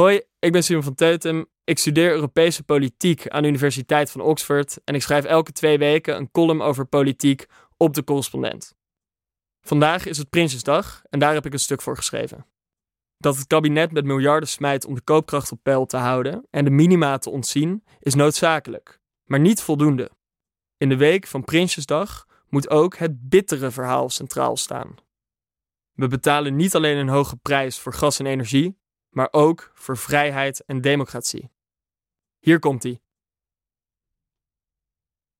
Hoi, ik ben Simon van Teutem. Ik studeer Europese politiek aan de Universiteit van Oxford en ik schrijf elke twee weken een column over politiek op de correspondent. Vandaag is het Prinsjesdag en daar heb ik een stuk voor geschreven. Dat het kabinet met miljarden smijt om de koopkracht op peil te houden en de minima te ontzien, is noodzakelijk, maar niet voldoende. In de week van Prinsjesdag moet ook het bittere verhaal centraal staan. We betalen niet alleen een hoge prijs voor gas en energie, maar ook voor vrijheid en democratie. Hier komt ie.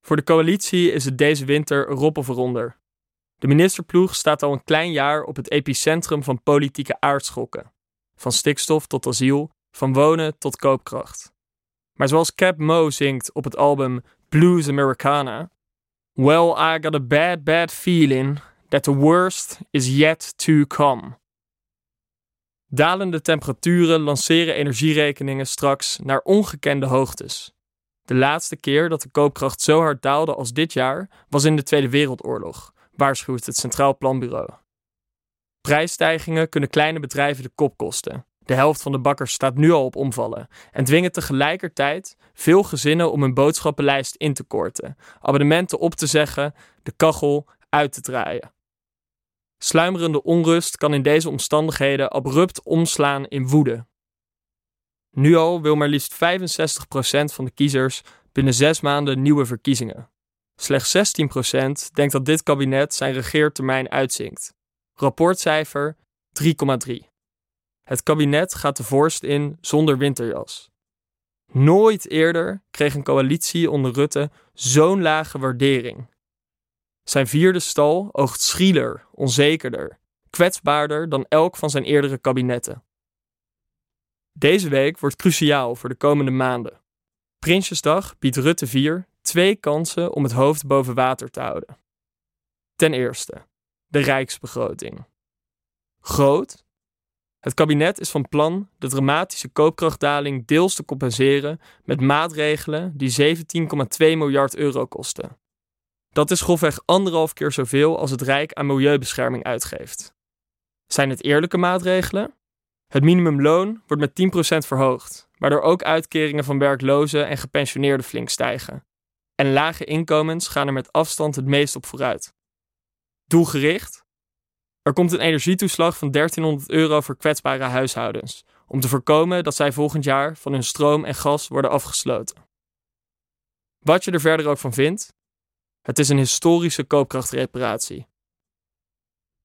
Voor de coalitie is het deze winter erop of eronder. De ministerploeg staat al een klein jaar op het epicentrum van politieke aardschokken. Van stikstof tot asiel, van wonen tot koopkracht. Maar zoals Cap Mo zingt op het album Blues Americana: Well, I got a bad, bad feeling that the worst is yet to come. Dalende temperaturen lanceren energierekeningen straks naar ongekende hoogtes. De laatste keer dat de koopkracht zo hard daalde als dit jaar was in de Tweede Wereldoorlog, waarschuwt het Centraal Planbureau. Prijsstijgingen kunnen kleine bedrijven de kop kosten. De helft van de bakkers staat nu al op omvallen en dwingen tegelijkertijd veel gezinnen om hun boodschappenlijst in te korten, abonnementen op te zeggen, de kachel uit te draaien. Sluimerende onrust kan in deze omstandigheden abrupt omslaan in woede. Nu al wil maar liefst 65% van de kiezers binnen zes maanden nieuwe verkiezingen. Slechts 16% denkt dat dit kabinet zijn regeertermijn uitzinkt. Rapportcijfer 3,3. Het kabinet gaat de vorst in zonder winterjas. Nooit eerder kreeg een coalitie onder Rutte zo'n lage waardering. Zijn vierde stal oogt schrieler, onzekerder, kwetsbaarder dan elk van zijn eerdere kabinetten. Deze week wordt cruciaal voor de komende maanden. Prinsjesdag biedt Rutte 4 twee kansen om het hoofd boven water te houden. Ten eerste, de rijksbegroting. Groot. Het kabinet is van plan de dramatische koopkrachtdaling deels te compenseren met maatregelen die 17,2 miljard euro kosten. Dat is grofweg anderhalf keer zoveel als het Rijk aan milieubescherming uitgeeft. Zijn het eerlijke maatregelen? Het minimumloon wordt met 10% verhoogd, waardoor ook uitkeringen van werklozen en gepensioneerden flink stijgen. En lage inkomens gaan er met afstand het meest op vooruit. Doelgericht? Er komt een energietoeslag van 1300 euro voor kwetsbare huishoudens, om te voorkomen dat zij volgend jaar van hun stroom en gas worden afgesloten. Wat je er verder ook van vindt, het is een historische koopkrachtreparatie.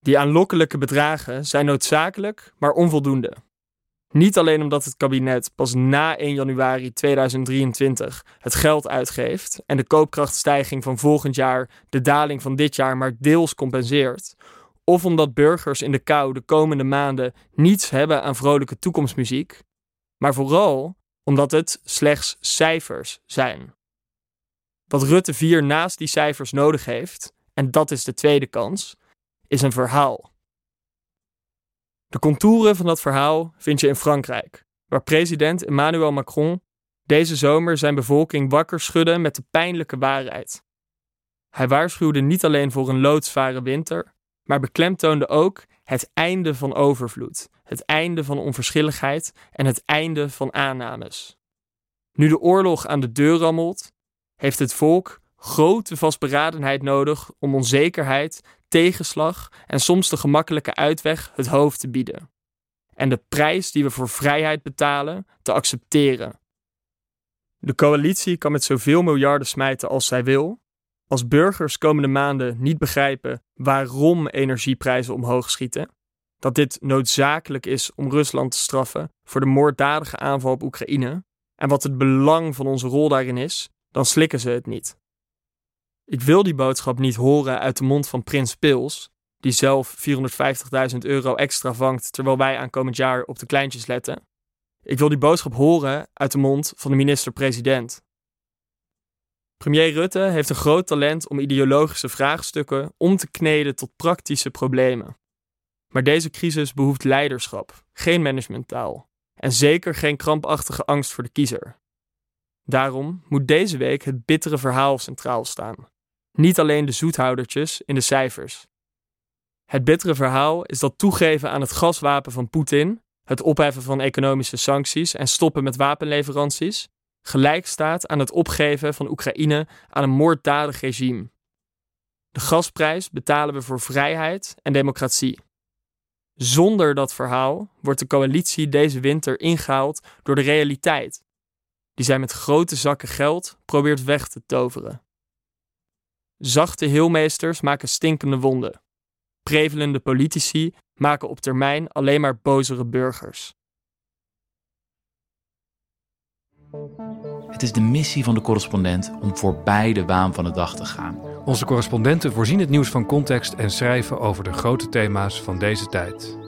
Die aanlokkelijke bedragen zijn noodzakelijk, maar onvoldoende. Niet alleen omdat het kabinet pas na 1 januari 2023 het geld uitgeeft en de koopkrachtstijging van volgend jaar de daling van dit jaar maar deels compenseert, of omdat burgers in de kou de komende maanden niets hebben aan vrolijke toekomstmuziek, maar vooral omdat het slechts cijfers zijn. Wat Rutte 4 naast die cijfers nodig heeft, en dat is de tweede kans, is een verhaal. De contouren van dat verhaal vind je in Frankrijk, waar president Emmanuel Macron deze zomer zijn bevolking wakker schudde met de pijnlijke waarheid. Hij waarschuwde niet alleen voor een loodzware winter, maar beklemtoonde ook het einde van overvloed, het einde van onverschilligheid en het einde van aannames. Nu de oorlog aan de deur rammelt, heeft het volk grote vastberadenheid nodig om onzekerheid, tegenslag en soms de gemakkelijke uitweg het hoofd te bieden. En de prijs die we voor vrijheid betalen te accepteren. De coalitie kan met zoveel miljarden smijten als zij wil. Als burgers komende maanden niet begrijpen waarom energieprijzen omhoog schieten, dat dit noodzakelijk is om Rusland te straffen voor de moorddadige aanval op Oekraïne en wat het belang van onze rol daarin is, dan slikken ze het niet. Ik wil die boodschap niet horen uit de mond van Prins Pils, die zelf 450.000 euro extra vangt terwijl wij aankomend jaar op de kleintjes letten. Ik wil die boodschap horen uit de mond van de minister-president. Premier Rutte heeft een groot talent om ideologische vraagstukken om te kneden tot praktische problemen. Maar deze crisis behoeft leiderschap, geen managementtaal en zeker geen krampachtige angst voor de kiezer. Daarom moet deze week het bittere verhaal centraal staan. Niet alleen de zoethoudertjes in de cijfers. Het bittere verhaal is dat toegeven aan het gaswapen van Poetin, het opheffen van economische sancties en stoppen met wapenleveranties, gelijk staat aan het opgeven van Oekraïne aan een moorddadig regime. De gasprijs betalen we voor vrijheid en democratie. Zonder dat verhaal wordt de coalitie deze winter ingehaald door de realiteit, die zij met grote zakken geld probeert weg te toveren. Zachte heelmeesters maken stinkende wonden. Prevelende politici maken op termijn alleen maar bozere burgers. Het is de missie van de correspondent om voorbij de waan van de dag te gaan. Onze correspondenten voorzien het nieuws van context en schrijven over de grote thema's van deze tijd.